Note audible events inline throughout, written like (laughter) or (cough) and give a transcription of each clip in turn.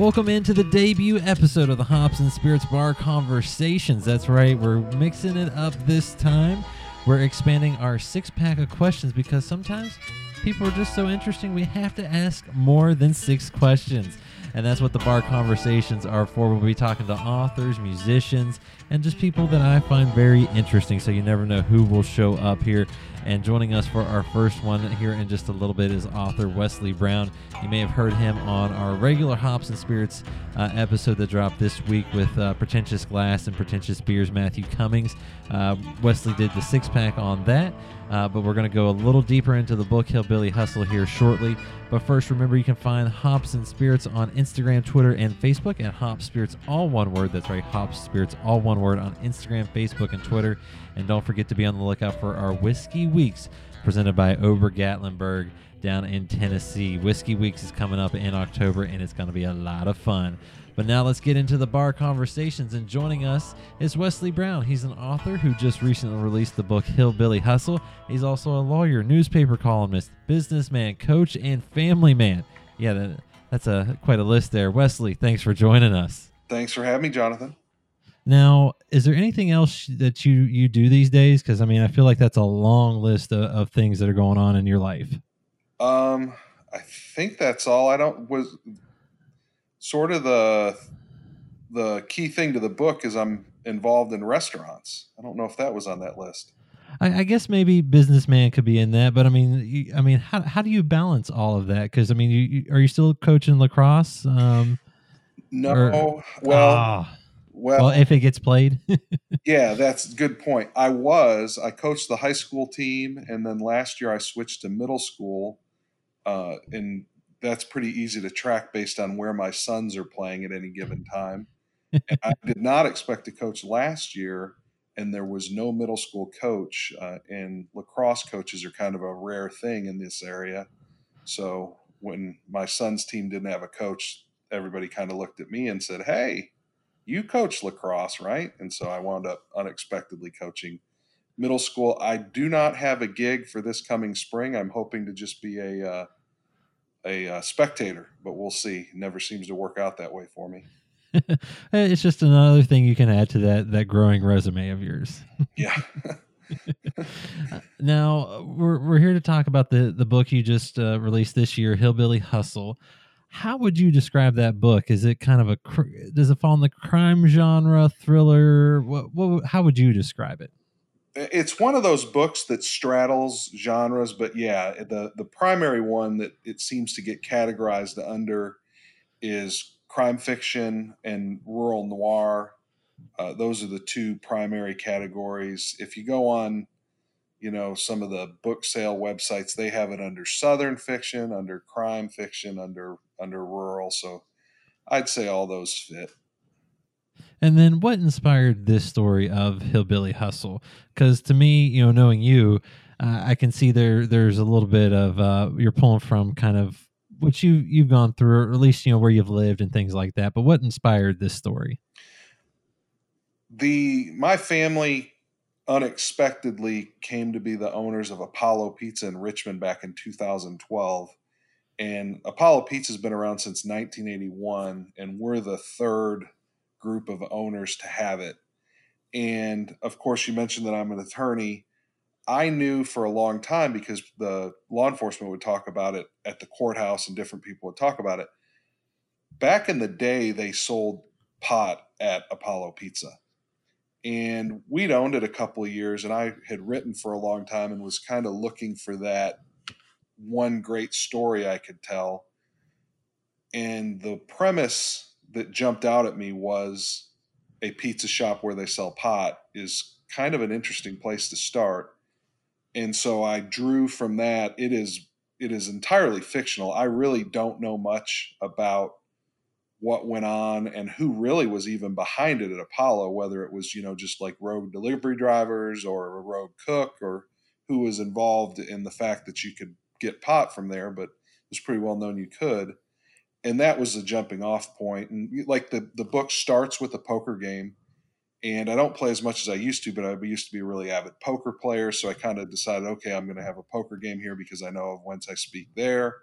Welcome into the debut episode of the Hops and Spirits Bar Conversations. That's right, we're mixing it up this time. We're expanding our six pack of questions because sometimes people are just so interesting we have to ask more than six questions. And that's what the bar conversations are for. We'll be talking to authors, musicians, and just people that I find very interesting. So you never know who will show up here. And joining us for our first one here in just a little bit is author Wesley Brown. You may have heard him on our regular Hops and Spirits uh, episode that dropped this week with uh, Pretentious Glass and Pretentious Beers, Matthew Cummings. Uh, Wesley did the six pack on that. Uh, but we're going to go a little deeper into the book Hillbilly Hustle here shortly. But first, remember you can find Hops and Spirits on Instagram, Twitter, and Facebook at Hops Spirits, all one word. That's right, Hops Spirits, all one word on Instagram, Facebook, and Twitter. And don't forget to be on the lookout for our Whiskey Weeks presented by Ober Gatlinburg down in Tennessee. Whiskey Weeks is coming up in October, and it's going to be a lot of fun. But now let's get into the bar conversations. And joining us is Wesley Brown. He's an author who just recently released the book Hillbilly Hustle. He's also a lawyer, newspaper columnist, businessman, coach, and family man. Yeah, that, that's a quite a list there. Wesley, thanks for joining us. Thanks for having me, Jonathan. Now, is there anything else that you you do these days? Because I mean, I feel like that's a long list of, of things that are going on in your life. Um, I think that's all. I don't was sort of the the key thing to the book is I'm involved in restaurants. I don't know if that was on that list. I, I guess maybe businessman could be in that, but I mean, you, I mean, how how do you balance all of that? Because I mean, you, you, are you still coaching lacrosse? Um, no, or, well, ah, well, well, if it gets played. (laughs) yeah, that's a good point. I was I coached the high school team, and then last year I switched to middle school. Uh, in that's pretty easy to track based on where my sons are playing at any given time. I did not expect to coach last year, and there was no middle school coach. Uh, and lacrosse coaches are kind of a rare thing in this area. So when my son's team didn't have a coach, everybody kind of looked at me and said, Hey, you coach lacrosse, right? And so I wound up unexpectedly coaching middle school. I do not have a gig for this coming spring. I'm hoping to just be a uh, a uh, spectator, but we'll see. Never seems to work out that way for me. (laughs) it's just another thing you can add to that that growing resume of yours. (laughs) yeah. (laughs) now we're we're here to talk about the the book you just uh, released this year, Hillbilly Hustle. How would you describe that book? Is it kind of a does it fall in the crime genre, thriller? What, what how would you describe it? It's one of those books that straddles genres, but yeah, the the primary one that it seems to get categorized under is crime fiction and rural noir. Uh, those are the two primary categories. If you go on, you know, some of the book sale websites, they have it under southern fiction, under crime fiction, under under rural. So I'd say all those fit. And then what inspired this story of Hillbilly Hustle? Because to me, you know, knowing you, uh, I can see there there's a little bit of uh, you're pulling from kind of what you you've gone through, or at least you know where you've lived and things like that. But what inspired this story? The my family unexpectedly came to be the owners of Apollo Pizza in Richmond back in 2012. And Apollo Pizza has been around since 1981, and we're the third group of owners to have it. And of course, you mentioned that I'm an attorney. I knew for a long time because the law enforcement would talk about it at the courthouse and different people would talk about it. Back in the day, they sold pot at Apollo Pizza. And we'd owned it a couple of years, and I had written for a long time and was kind of looking for that one great story I could tell. And the premise that jumped out at me was a pizza shop where they sell pot is kind of an interesting place to start. And so I drew from that. It is it is entirely fictional. I really don't know much about what went on and who really was even behind it at Apollo, whether it was, you know, just like rogue delivery drivers or a rogue cook or who was involved in the fact that you could get pot from there, but it was pretty well known you could and that was the jumping off point. And like the the book starts with a poker game, and I don't play as much as I used to, but I used to be a really avid poker player. So I kind of decided, okay, I'm going to have a poker game here because I know of whence I speak there.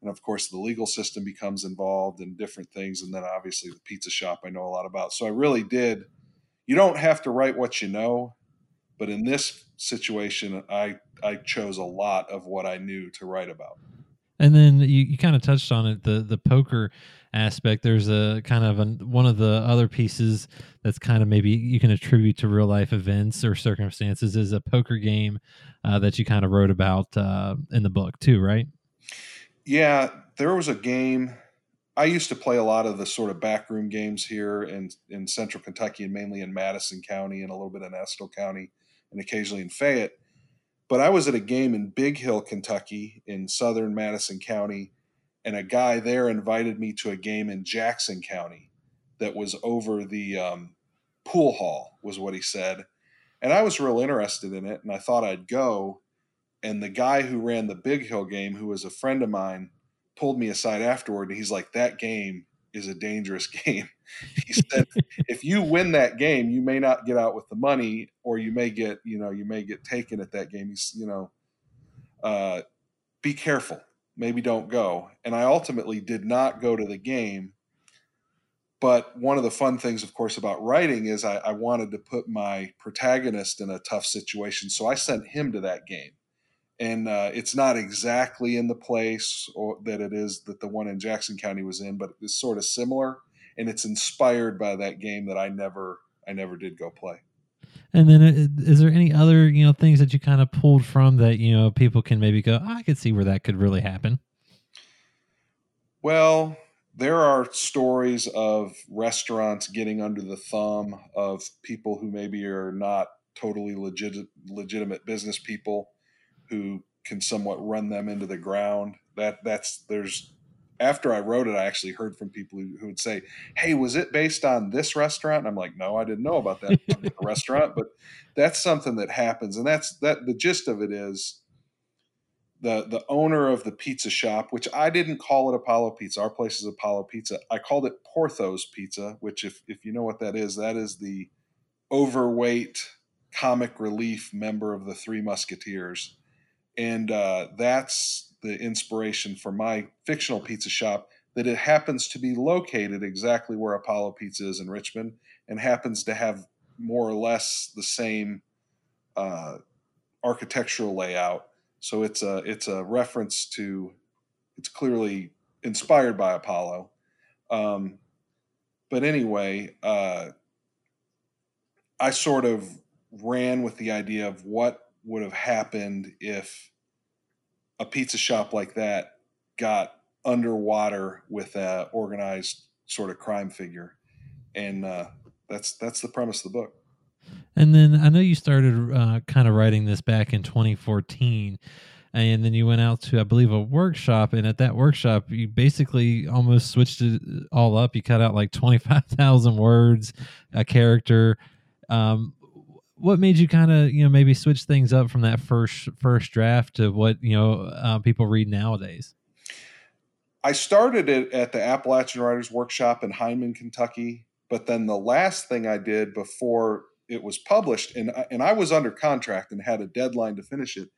and of course the legal system becomes involved in different things and then obviously the pizza shop i know a lot about so i really did you don't have to write what you know but in this situation i i chose a lot of what i knew to write about and then you, you kind of touched on it the the poker aspect there's a kind of a, one of the other pieces that's kind of maybe you can attribute to real life events or circumstances is a poker game uh, that you kind of wrote about uh, in the book too right yeah, there was a game. I used to play a lot of the sort of backroom games here in in central Kentucky and mainly in Madison County and a little bit in Estill County and occasionally in Fayette. But I was at a game in Big Hill, Kentucky, in southern Madison County, and a guy there invited me to a game in Jackson County that was over the um, pool hall, was what he said. And I was real interested in it, and I thought I'd go and the guy who ran the Big Hill game, who was a friend of mine, pulled me aside afterward, and he's like, "That game is a dangerous (laughs) game." he said, "If you win that game, you may not get out with the money, or you may get, you know, you may get taken at that game. He's, you know, uh, be careful. Maybe don't go." And I ultimately did not go to the game. But one of the fun things, of course, about writing is I, I wanted to put my protagonist in a tough situation, so I sent him to that game and uh, it's not exactly in the place or, that it is that the one in Jackson County was in, but it's sort of similar, and it's inspired by that game that I never I never did go play. And then, uh, is there any other you know things that you kind of pulled from that you know people can maybe go, oh, I could see where that could really happen? Well, there are stories of restaurants getting under the thumb of people who maybe are not totally legit legitimate business people who can somewhat run them into the ground. That that's there's after I wrote it, I actually heard from people who, who would say, "Hey, was it based on this restaurant?" And I'm like, "No, I didn't know about that (laughs) restaurant." But that's something that happens, and that's that. The gist of it is the the owner of the pizza shop, which I didn't call it Apollo Pizza. Our place is Apollo Pizza. I called it Porthos Pizza, which, if if you know what that is, that is the overweight comic relief member of the Three Musketeers and uh, that's the inspiration for my fictional pizza shop that it happens to be located exactly where apollo pizza is in richmond and happens to have more or less the same uh, architectural layout. So it's a it's a reference to it's clearly inspired by apollo. Um, but anyway uh, i sort of ran with the idea of what would have happened if a pizza shop like that got underwater with a organized sort of crime figure, and uh, that's that's the premise of the book. And then I know you started uh, kind of writing this back in 2014 and then you went out to i believe a workshop and at that workshop you basically almost switched it all up. You cut out like 25000 words a character. Um, what made you kind of you know maybe switch things up from that first first draft to what you know uh, people read nowadays? I started it at the Appalachian Writers Workshop in Hindman, Kentucky, but then the last thing I did before it was published, and and I was under contract and had a deadline to finish it,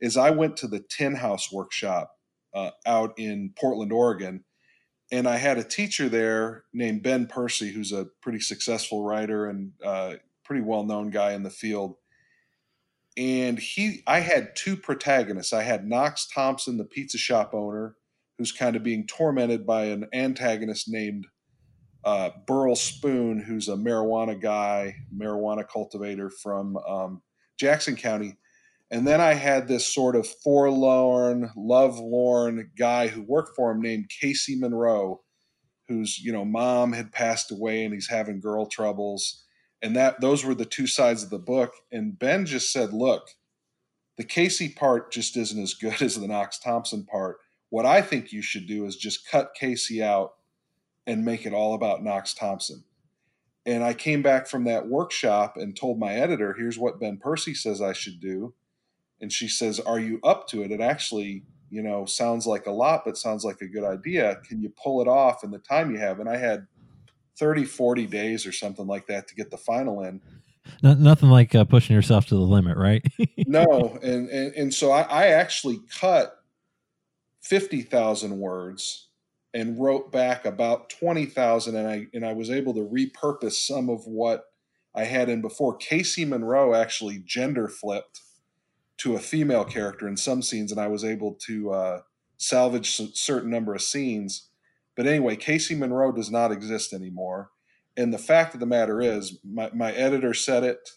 is I went to the Tin House Workshop uh, out in Portland, Oregon, and I had a teacher there named Ben Percy, who's a pretty successful writer and uh, pretty well known guy in the field. And he, I had two protagonists. I had Knox Thompson, the pizza shop owner, who's kind of being tormented by an antagonist named uh, Burl Spoon, who's a marijuana guy, marijuana cultivator from um, Jackson County. And then I had this sort of forlorn, lovelorn guy who worked for him named Casey Monroe, whose you know mom had passed away and he's having girl troubles and that those were the two sides of the book. And ben just said look the casey part just isn't as good (laughs) as the knox thompson part. What i think you should do is just cut casey out and make it all about knox thompson. And i came back from that workshop and told my editor here's what ben percy says i should do. And she says are you up to it? It actually you know sounds like a lot but sounds like a good idea. Can you pull it off in the time you have? And i had 30, 40 days or something like that to get the final in. No, nothing like uh, pushing yourself to the limit, right? (laughs) no, and, and and so I, I actually cut 50,000 words and wrote back about 20,000 and I and I was able to repurpose some of what I had in before. Casey Monroe actually gender flipped to a female character in some scenes and I was able to uh, salvage a certain number of scenes. But anyway, Casey Monroe does not exist anymore. And the fact of the matter is, my, my editor said it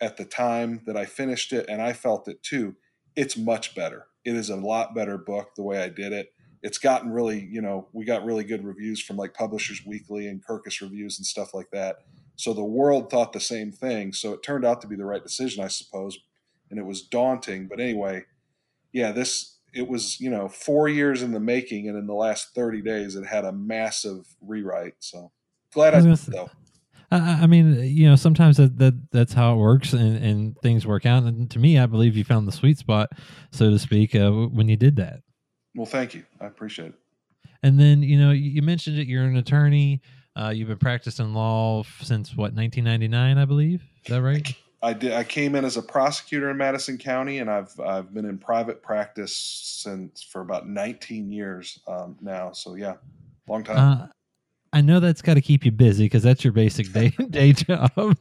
at the time that I finished it, and I felt it too. It's much better. It is a lot better book the way I did it. It's gotten really, you know, we got really good reviews from like Publishers Weekly and Kirkus Reviews and stuff like that. So the world thought the same thing. So it turned out to be the right decision, I suppose. And it was daunting. But anyway, yeah, this, it was, you know, four years in the making. And in the last 30 days, it had a massive rewrite. So glad I, I did, though. I, I mean, you know, sometimes that, that that's how it works, and, and things work out. And to me, I believe you found the sweet spot, so to speak, uh, when you did that. Well, thank you. I appreciate it. And then, you know, you mentioned it. You're an attorney. Uh, you've been practicing law since what 1999, I believe. Is that right? I did. I came in as a prosecutor in Madison County, and I've I've been in private practice since for about 19 years um, now. So yeah, long time. Uh, I know that's got to keep you busy because that's your basic day (laughs) day job. (laughs)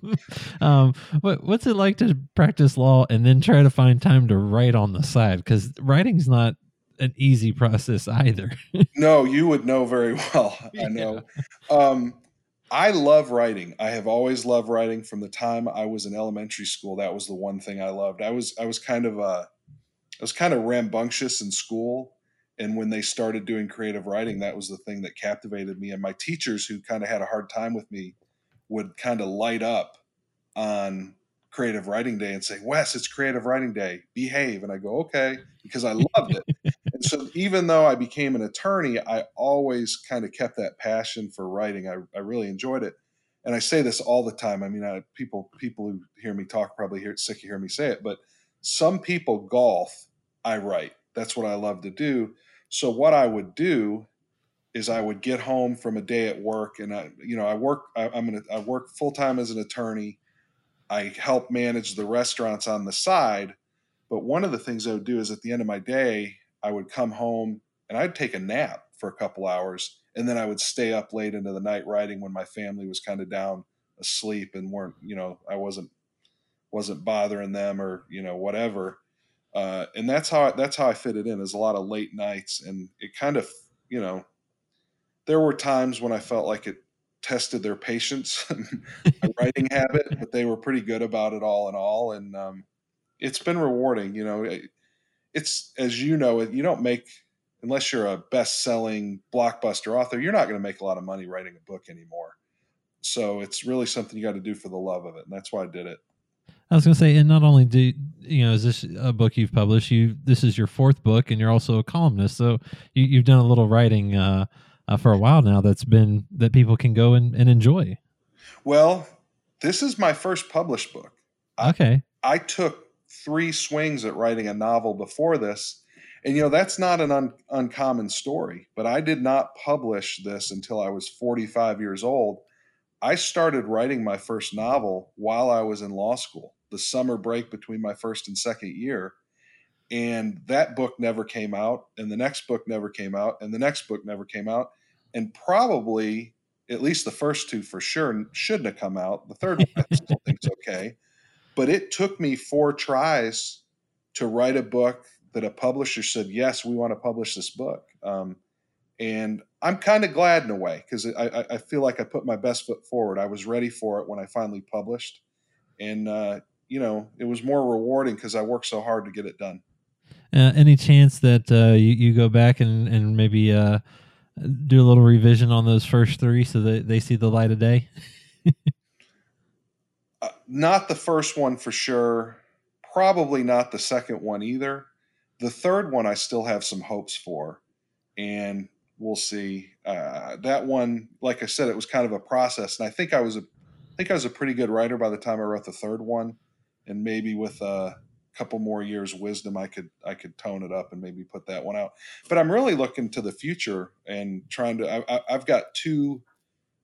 um, what what's it like to practice law and then try to find time to write on the side? Because writing's not an easy process either. (laughs) no, you would know very well. I know. Yeah. Um, I love writing. I have always loved writing from the time I was in elementary school. That was the one thing I loved. I was I was kind of uh, I was kind of rambunctious in school and when they started doing creative writing that was the thing that captivated me and my teachers who kind of had a hard time with me would kind of light up on creative writing day and say wes it's creative writing day behave and i go okay because i loved it and so even though i became an attorney i always kind of kept that passion for writing i, I really enjoyed it and i say this all the time i mean I, people people who hear me talk probably hear sick of hearing me say it but some people golf i write that's what i love to do so what I would do is I would get home from a day at work, and I, you know, I work. I, am gonna. I work full time as an attorney. I help manage the restaurants on the side. But one of the things I would do is at the end of my day, I would come home and I'd take a nap for a couple hours, and then I would stay up late into the night writing when my family was kind of down asleep and weren't, you know, I wasn't wasn't bothering them or you know whatever uh, and that's how I, that's how I fit it in. Is a lot of late nights, and it kind of you know, there were times when I felt like it tested their patience, (laughs) my (laughs) writing habit, but they were pretty good about it all in all, and um, it's been rewarding. You know, it, it's as you know, you don't make unless you're a best-selling blockbuster author, you're not going to make a lot of money writing a book anymore. So it's really something you got to do for the love of it, and that's why I did it. I was going to say, and not only do you know, is this a book you've published? You this is your fourth book, and you're also a columnist, so you, have done a little writing uh, uh, for a while now. That's been that people can go and, and enjoy. Well, this is my first published book. Okay, I, I took three swings at writing a novel before this, and you know that's not an un, uncommon story. But I did not publish this until I was 45 years old. I started writing my first novel while I was in law school the summer break between my first and second year. And that book never came out, and the next book never came out, and the next book never came out. And probably, at least the first two for sure, shouldn't have come out. The third one I still think's okay. But it took me four tries to write a book that a publisher said, yes, we want to publish this book. Um, and I'm kind of glad in a way because I, I, feel like I put my best foot forward. I was ready for it when I finally published, and uh, you know, it was more rewarding because I worked so hard to get it done. Uh, any chance that uh, you, you go back and, and maybe uh, do a little revision on those first three so that they see the light of day? (laughs) Not the first one for sure. Probably not the second one either. The third one I still have some hopes for, and we'll see. Uh, that one, like I said, it was kind of a process, and I think I was a, I think I was a pretty good writer by the time I wrote the third one and maybe with a couple more years wisdom i could i could tone it up and maybe put that one out but i'm really looking to the future and trying to I, i've got two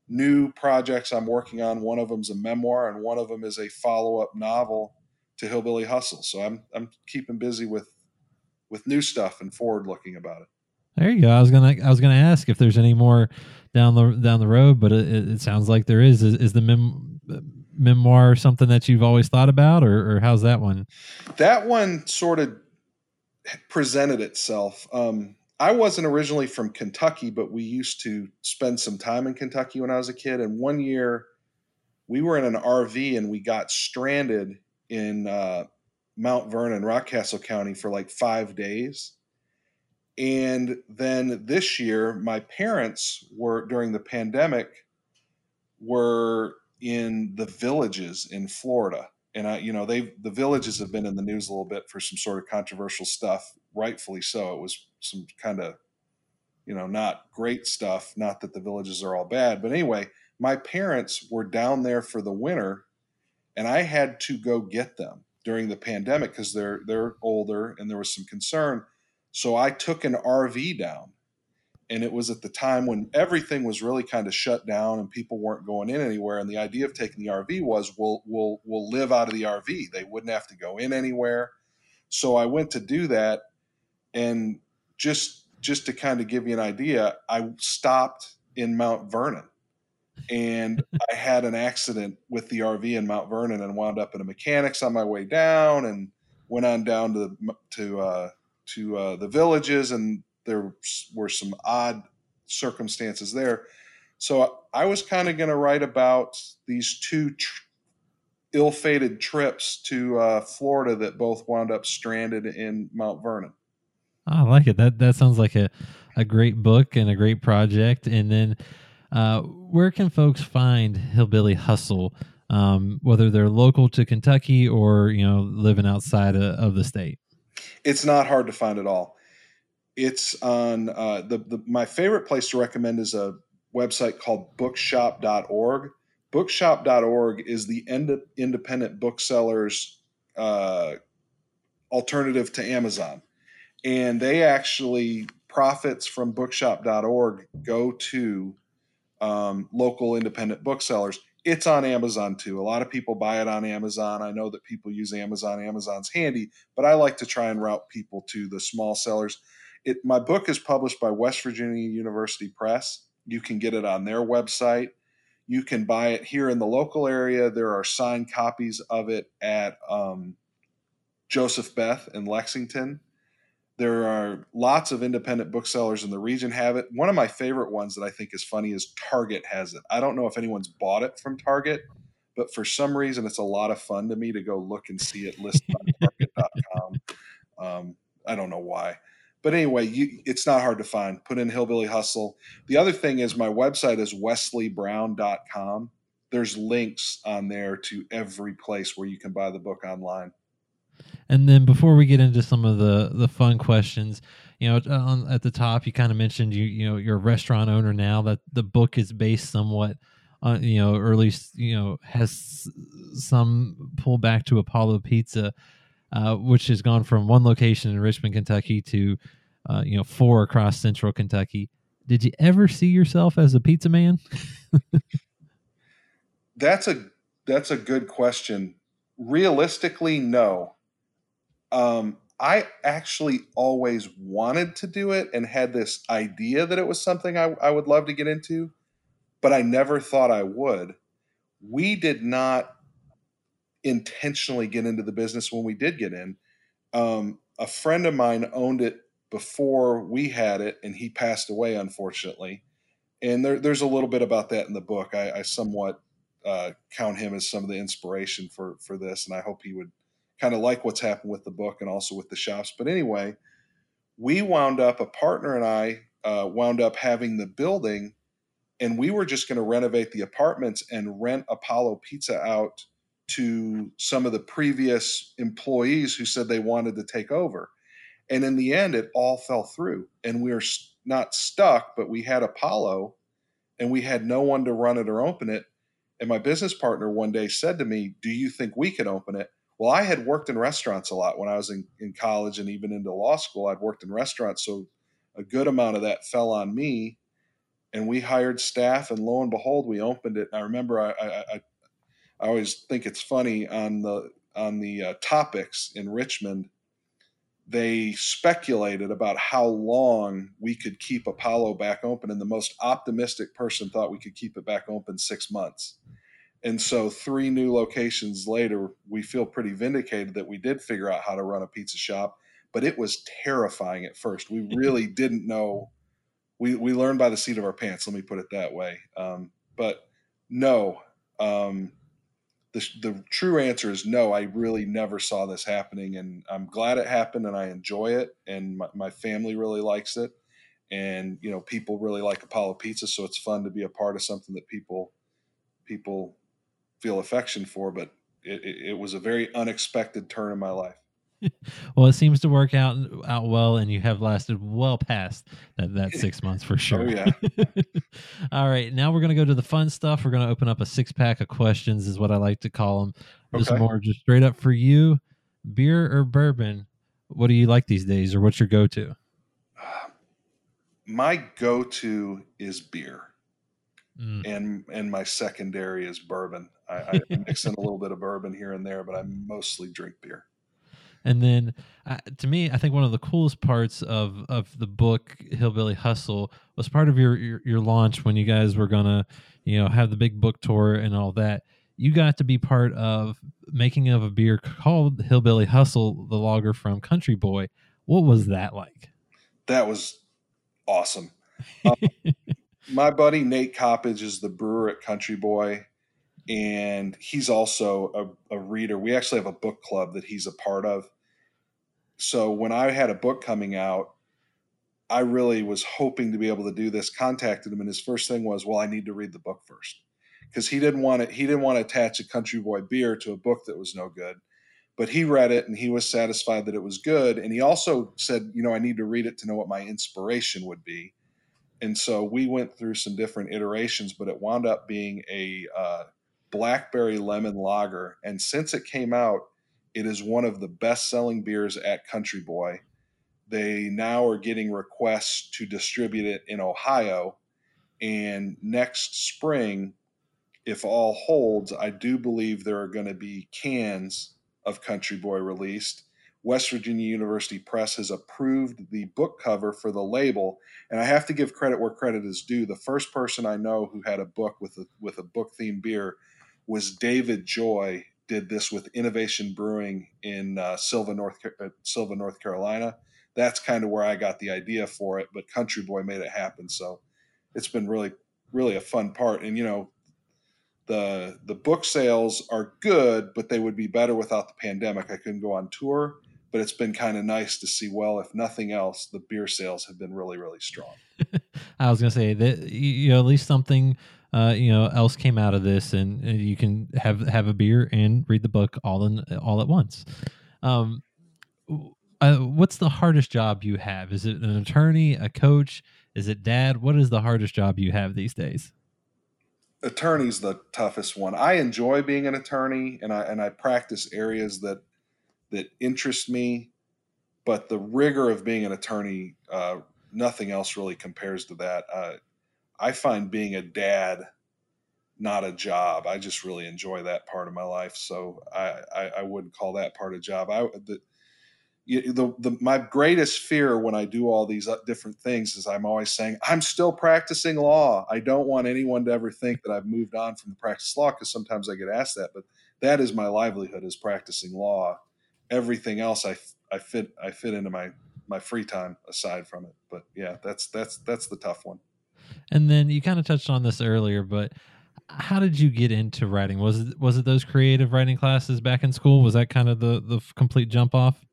new projects i'm working on one of them's a memoir and one of them is a follow-up novel to hillbilly hustle so i'm i'm keeping busy with with new stuff and forward looking about it There you go. I was gonna I was gonna ask if there's any more down the down the road, but it, it sounds like there is. Is, is the mem- memoir something that you've always thought about, or, or how's that one? That one sort of presented itself. Um, I wasn't originally from Kentucky, but we used to spend some time in Kentucky when I was a kid. And one year, we were in an RV and we got stranded in uh, Mount Vernon, Rockcastle County, for like five days and then this year, my parents were during the pandemic were in the villages in Florida. And I, you know, they the villages have been in the news a little bit for some sort of controversial stuff, rightfully so. It was some kind of, you know, not great stuff. Not that the villages are all bad, but anyway, my parents were down there for the winter, and I had to go get them during the pandemic because they're they're older and there was some concern so I took an RV down. And it was at the time when everything was really kind of shut down and people weren't going in anywhere. And the idea of taking the RV was we'll we'll we'll live out of the RV. They wouldn't have to go in anywhere. So I went to do that and just just to kind of give you an idea, I stopped in Mount Vernon and I had an accident with the RV in Mount Vernon and wound up in a mechanics on my way down and went on down to to uh, to uh, the villages, and there were some odd circumstances there. So I was kind of going to write about these two tr- ill-fated trips to uh, Florida that both wound up stranded in Mount Vernon. I like it. That that sounds like a, a great book and a great project. And then, uh, where can folks find Hillbilly Hustle? Um, whether they're local to Kentucky or you know living outside of, of the state. It's not hard to find at all. It's on uh, the, the my favorite place to recommend is a website called bookshop.org. Bookshop.org is the end, independent booksellers uh, alternative to Amazon. And they actually, profits from bookshop.org go to um, local independent booksellers it's on Amazon too. A lot of people buy it on Amazon. I know that people use Amazon. Amazon's handy, but I like to try and route people to the small sellers. It, my book is published by West Virginia University Press. You can get it on their website. You can buy it here in the local area. There are signed copies of it at um, Joseph Beth in Lexington. There are lots of independent booksellers in the region have it. One of my favorite ones that I think is funny is Target has it. I don't know if anyone's bought it from Target, but for some reason it's a lot of fun to me to go look and see it listed on target.com. Um, I don't know why. But anyway, you, it's not hard to find. Put in Hillbilly Hustle. The other thing is my website is wesleybrown.com. There's links on there to every place where you can buy the book online. And then before we get into some of the the fun questions, you know, on, at the top you kind of mentioned you you know you're a restaurant owner now. That the book is based somewhat on you know, or at least you know has some pull back to Apollo Pizza, uh, which has gone from one location in Richmond, Kentucky, to uh, you know four across Central Kentucky. Did you ever see yourself as a pizza man? (laughs) that's a that's a good question. Realistically, no. Um, I actually always wanted to do it and had this idea that it was something I, I would love to get into, but I never thought I would. We did not intentionally get into the business when we did get in. Um, a friend of mine owned it before we had it, and he passed away, unfortunately. And there, there's a little bit about that in the book. I, I somewhat uh, count him as some of the inspiration for for this, and I hope he would kind of like what's happened with the book and also with the shops. But anyway, we wound up, a partner and I uh, wound up having the building, and we were just going to renovate the apartments and rent Apollo Pizza out to some of the previous employees who said they wanted to take over. And in the end, it all fell through, and we are not stuck, but we had Apollo, and we had no one to run it or open it. And my business partner one day said to me, Do you think we can open it? Well, I had worked in restaurants a lot when I was in, in college and even into law school. I'd worked in restaurants. So a good amount of that fell on me. And we hired staff, and lo and behold, we opened it. And I remember I, I, I, I always think it's funny on the on the uh, Topix in Richmond. they speculated about how long we could keep Apollo back open, and the most optimistic person thought we could keep it back open six months. And so, three new locations later, we feel pretty vindicated that we did figure out how to run a pizza shop, but it was terrifying at first. We (laughs) really didn't know. We, we learned by the seat of our pants, let me put it that way. Um, but no, um, the, the true answer is no. I really never saw this happening, and I'm glad it happened, and I enjoy it, and my, my family really likes it, and you know people really like Apollo Pizza, so it's fun to be a part of something that people people feel affection for. But it, it, it was a very unexpected turn in my life. (laughs) well, it seems to work out out well, and you have lasted well past that, that six (laughs) months for sure. Oh yeah. (laughs) All right, now we're gonna go to the fun stuff. We're gonna open up a six pack of questions, is what I like to call them. Okay. more just straight up for you, beer or bourbon. What do you like these days, or what's your go to? (sighs) My go to is beer. Mm. and and my secondary is bourbon. I, I mix in a little bit of bourbon here and there, but I mostly drink beer. And then, uh, to me, I think one of the coolest parts of of the book Hillbilly Hustle was part of your, your your, launch when you guys were gonna, you know, have the big book tour and all that. You got to be part of making of a beer called Hillbilly Hustle, the lager from Country Boy. What was that like? That was awesome. Um, (laughs) my buddy Nate Coppage is the brewer at Country Boy and he's also a, a, reader. We actually have a book club that he's a part of so when I had a book coming out, I really was hoping to be able to do this. Contacted him, and his first thing was, "Well, I need to read the book first. because he didn't want to. He didn't want to attach a Country Boy beer to a book that was no good. But he read it, and he was satisfied that it was good. And he also said, "You know, I need to read it to know what my inspiration would be." And so we went through some different iterations, but it wound up being a uh, blackberry lemon lager. And since it came out, it is one of the best selling beers at Country Boy. They now are getting requests to distribute it in Ohio. And next spring, if all holds, I do believe there are going to be cans of Country Boy released. West Virginia University Press has approved the book cover for the label, and I have to give credit where credit is due. The first person I know who had a book with a with a book themed beer was David Joy did this with Innovation Brewing in uh, Sylva, North uh, Sylva, North Carolina. That's kind of where I got the idea for it, but Country Boy made it happen. So it's been really, really a fun part. And you know, the the book sales are good, but they would be better without the pandemic. I couldn't go on tour, but it's been kind of nice to see. Well, if nothing else, the beer sales have been really, really strong. (laughs) I was gonna say that you know at least something uh, you know else came out of this, and, you can have have a beer and read the book all in all at once. Um, uh, what's the hardest job you have? Is it an attorney, a coach? Is it dad? What is the hardest job you have these days? Attorney's the toughest one. I enjoy being an attorney, and I and I practice areas that that interest me, but the rigor of being an attorney, uh, nothing else really compares to that. Uh, I find being a dad not a job. I just really enjoy that part of my life. So I, I, I wouldn't call that part a job. I the, the, the my greatest fear when I do all these uh, different things is I'm always saying I'm still practicing law. I don't want anyone to ever think that I've moved on from the practice law because sometimes I get asked that. But that is my livelihood is practicing law. Everything else I I fit I fit into my my free time aside from it. But yeah, that's that's that's the tough one. And then you kind of touched on this earlier, but how did you get into writing? Was it was it those creative writing classes back in school? Was that kind of the the complete jump off?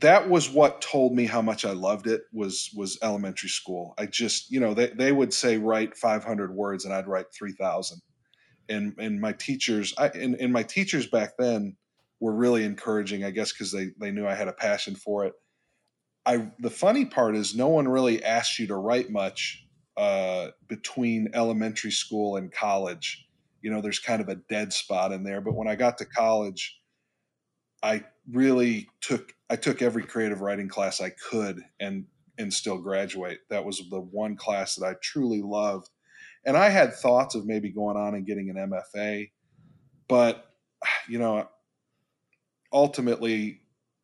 That was what told me how much I loved it was was elementary school. I just, you know, they, they would say write 500 words and I'd write 3000. And and my teachers I and, and my teachers back then were really encouraging, I guess cuz they they knew I had a passion for it. I the funny part is no one really asked you to write much uh, between elementary school and college. You know, there's kind of a dead spot in there. But when I got to college, I really took I took every creative writing class I could and and still graduate. That was the one class that I truly loved. And I had thoughts of maybe going on and getting an MFA, but you know, ultimately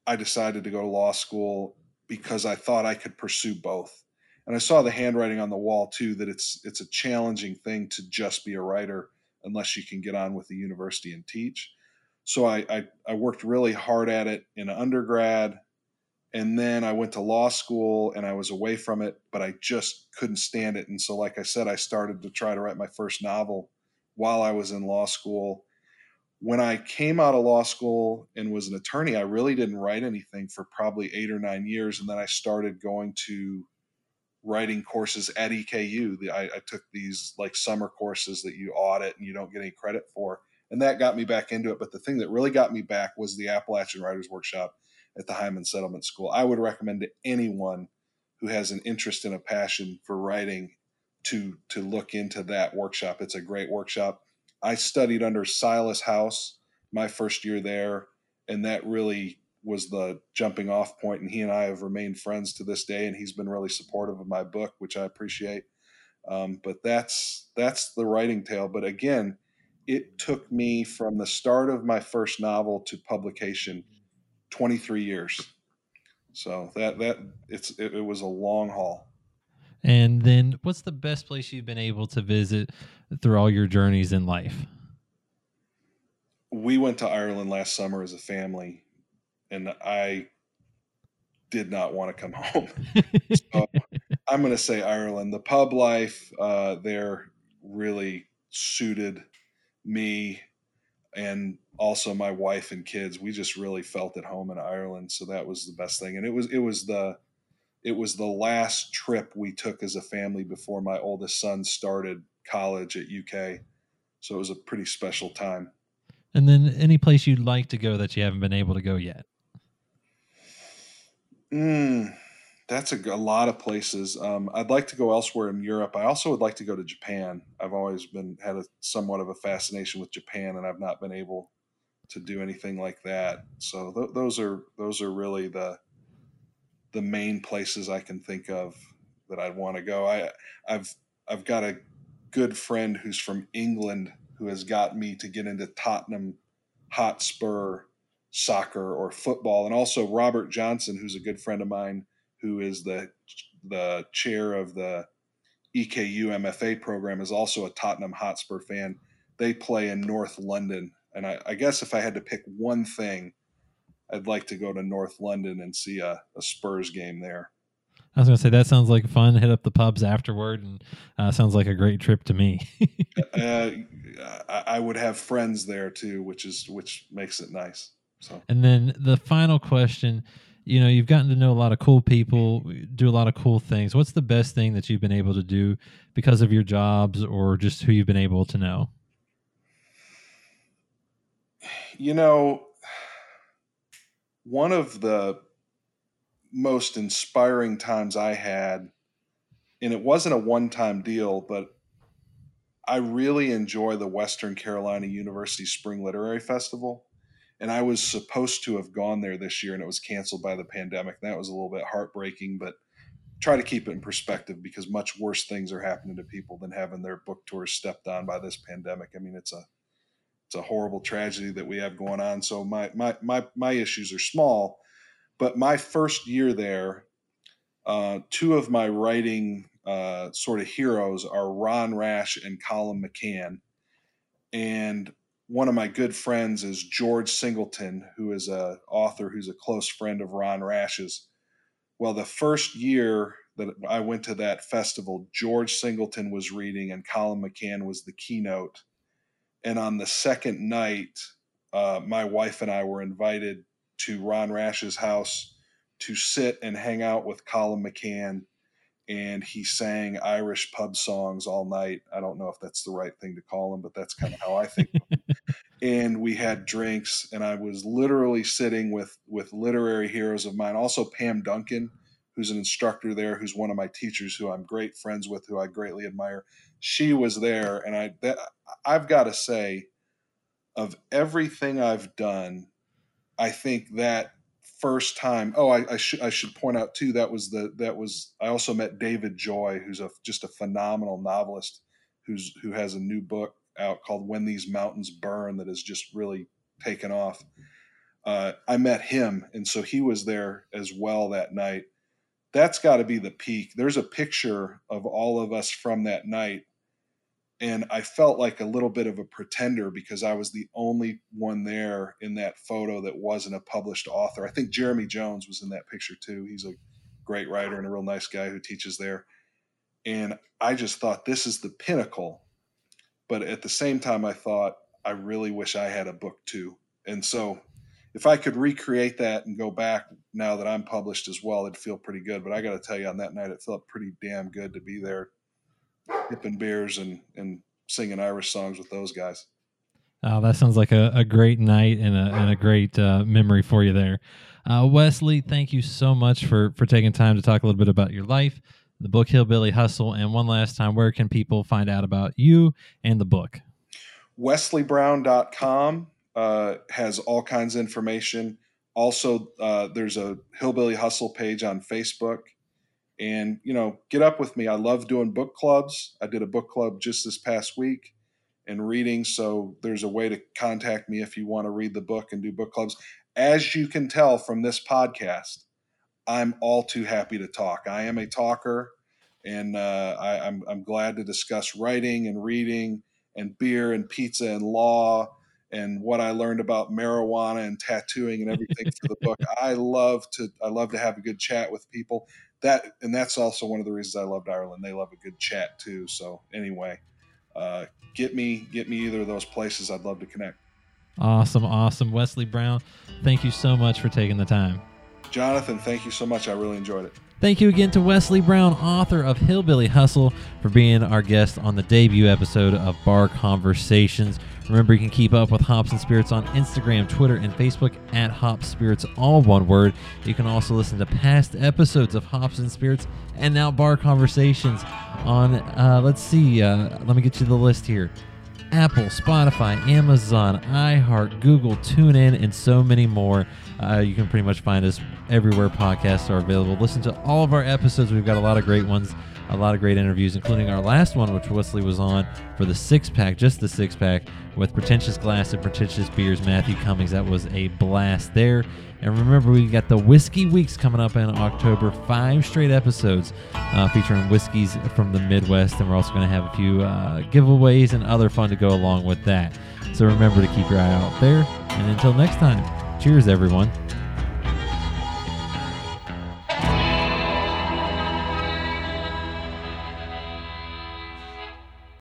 I decided to go to law school because I thought I could pursue both. And I saw the handwriting on the wall too that it's it's a challenging thing to just be a writer unless you can get on with the university and teach. So I, I, I worked really hard at it in undergrad, and then I went to law school and I was away from it, but I just couldn't stand it. And so, like I said, I started to try to write my first novel while I was in law school when I came out of law school and was an attorney, I really didn't write anything for probably eight or nine years. And then I started going to writing courses at EKU. The, I, I, took these like summer courses that you audit and you don't get any credit for. And that got me back into it. But the thing that really got me back was the Appalachian Writers Workshop at the Hindman Settlement School. I would recommend to anyone who has an interest and a passion for writing to to look into that workshop. It's a great workshop I studied under Silas House my first year there, and that really was the jumping off point. And he and I have remained friends to this day, and he's been really supportive of my book, which I appreciate. Um, but that's that's the writing tale. But again, it took me from the start of my first novel to publication 23 years. So that that it's it, it was a long haul. And then, what's the best place you've been able to visit through all your journeys in life? We went to Ireland last summer as a family, and I did not want to come (laughs) home. so I'm going to say Ireland. The pub life uh, there really suited me and also my wife and kids. We just really felt at home in Ireland, so that was the best thing. And it was it was the it was the last trip we took as a family before my oldest son started college at UK. So it was a pretty special time. And then any place you'd like to go that you haven't been able to go yet? Mm, that's a, a, lot of places. Um, I'd like to go elsewhere in Europe. I also would like to go to Japan. I've always been had a somewhat of a fascination with Japan, and I've not been able to do anything like that. So th- those are those are really the the main places I can think of that I'd want to go. I I've I've got a good friend who's from England who has got me to get into Tottenham Hotspur soccer or football, and also Robert Johnson, who's a good friend of mine, who is the the chair of the EKU MFA program, is also a Tottenham Hotspur fan. They play in North London, and I, I guess if I had to pick one thing I'd like to go to North London and see a, a Spurs game there. I was going to say that sounds like fun. Hit up the pubs afterward, and uh, sounds like a great trip to me. (laughs) uh, I would have friends there too, which is which makes it nice. So, and then the final question, you know, you've gotten to know a lot of cool people, do a lot of cool things. What's the best thing that you've been able to do because of your jobs or just who you've been able to know? You know, one of the most inspiring times I had, and it wasn't a one time deal, but I really enjoy the Western Carolina University Spring Literary Festival. And I was supposed to have gone there this year and it was canceled by the pandemic. That was a little bit heartbreaking, but try to keep it in perspective because much worse things are happening to people than having their book tours stepped on by this pandemic. I mean, it's a it's a horrible tragedy that we have going on. So my my my my issues are small, but my first year there, uh, two of my writing uh, sort of heroes are Ron Rash and Colum McCann, and one of my good friends is George Singleton, who is a author who's a close friend of Ron Rash's. Well, the first year that I went to that festival, George Singleton was reading and Colum McCann was the keynote and on the second night, uh, my wife and I were invited to Ron Rash's house to sit and hang out with Colum McCann. And he sang Irish pub songs all night. I don't know if that's the right thing to call him, but that's kind of how I think. (laughs) and we had drinks, and I was literally sitting with with literary heroes of mine. Also, Pam Duncan, who's an instructor there, who's one of my teachers, who I'm great friends with, who I greatly admire. She was there, and I that I've got to say, of everything I've done, I think that first time. Oh, I, I should I should point out too that was the that was I also met David Joy, who's a just a phenomenal novelist, who's who has a new book out called When These Mountains Burn that has just really taken off. uh, I met him, and so he was there as well that night. That's got to be the peak. There's a picture of all of us from that night, and I felt like a little bit of a pretender because I was the only one there in that photo that wasn't a published author. I think Jeremy Jones was in that picture too. He's a great writer and a real nice guy who teaches there. And I just thought this is the pinnacle. But at the same time, I thought, I really wish I had a book too. And so if I could recreate that and go back now that I'm published as well, it'd feel pretty good. But I got to tell you, on that night, it felt pretty damn good to be there, dipping beers and and singing Irish songs with those guys. Oh, that sounds like a, a great night and a, and a great uh, memory for you there. Uh, Wesley, thank you so much for, for taking time to talk a little bit about your life, the book Hillbilly Hustle, and one last time, where can people find out about you and the book? WesleyBrown.com uh, has all kinds of information. Also, uh, there's a Hillbilly Hustle page on Facebook. And, you know, get up with me. I love doing book clubs. I did a book club just this past week and reading. So there's a way to contact me if you want to read the book and do book clubs. As you can tell from this podcast, I'm all too happy to talk. I am a talker, and uh, I, I'm, I'm glad to discuss writing and reading and beer and pizza and law and what I learned about marijuana and tattooing and everything for the book. (laughs) I love to I love to have a good chat with people. That and that's also one of the reasons I loved Ireland. They love a good chat too. So anyway, uh, get me get me either of those places. I'd love to connect. Awesome, awesome, Wesley Brown. Thank you so much for taking the time. Jonathan, thank you so much. I really enjoyed it. Thank you again to Wesley Brown, author of Hillbilly Hustle, for being our guest on the debut episode of Bar Conversations. Remember, you can keep up with Hops and Spirits on Instagram, Twitter, and Facebook at Hops Spirits, all one word. You can also listen to past episodes of Hops and Spirits and now Bar Conversations on, uh, let's see, uh, let me get you the list here. Apple, Spotify, Amazon, iHeart, Google, TuneIn, and so many more. Uh, you can pretty much find us everywhere podcasts are available. Listen to all of our episodes. We've got a lot of great ones, a lot of great interviews, including our last one, which Wesley was on for the six pack, just the six pack, with Pretentious Glass and Pretentious Beers, Matthew Cummings. That was a blast there. And remember, we got the Whiskey Weeks coming up in October. Five straight episodes uh, featuring whiskeys from the Midwest. And we're also going to have a few uh, giveaways and other fun to go along with that. So remember to keep your eye out there. And until next time, cheers, everyone.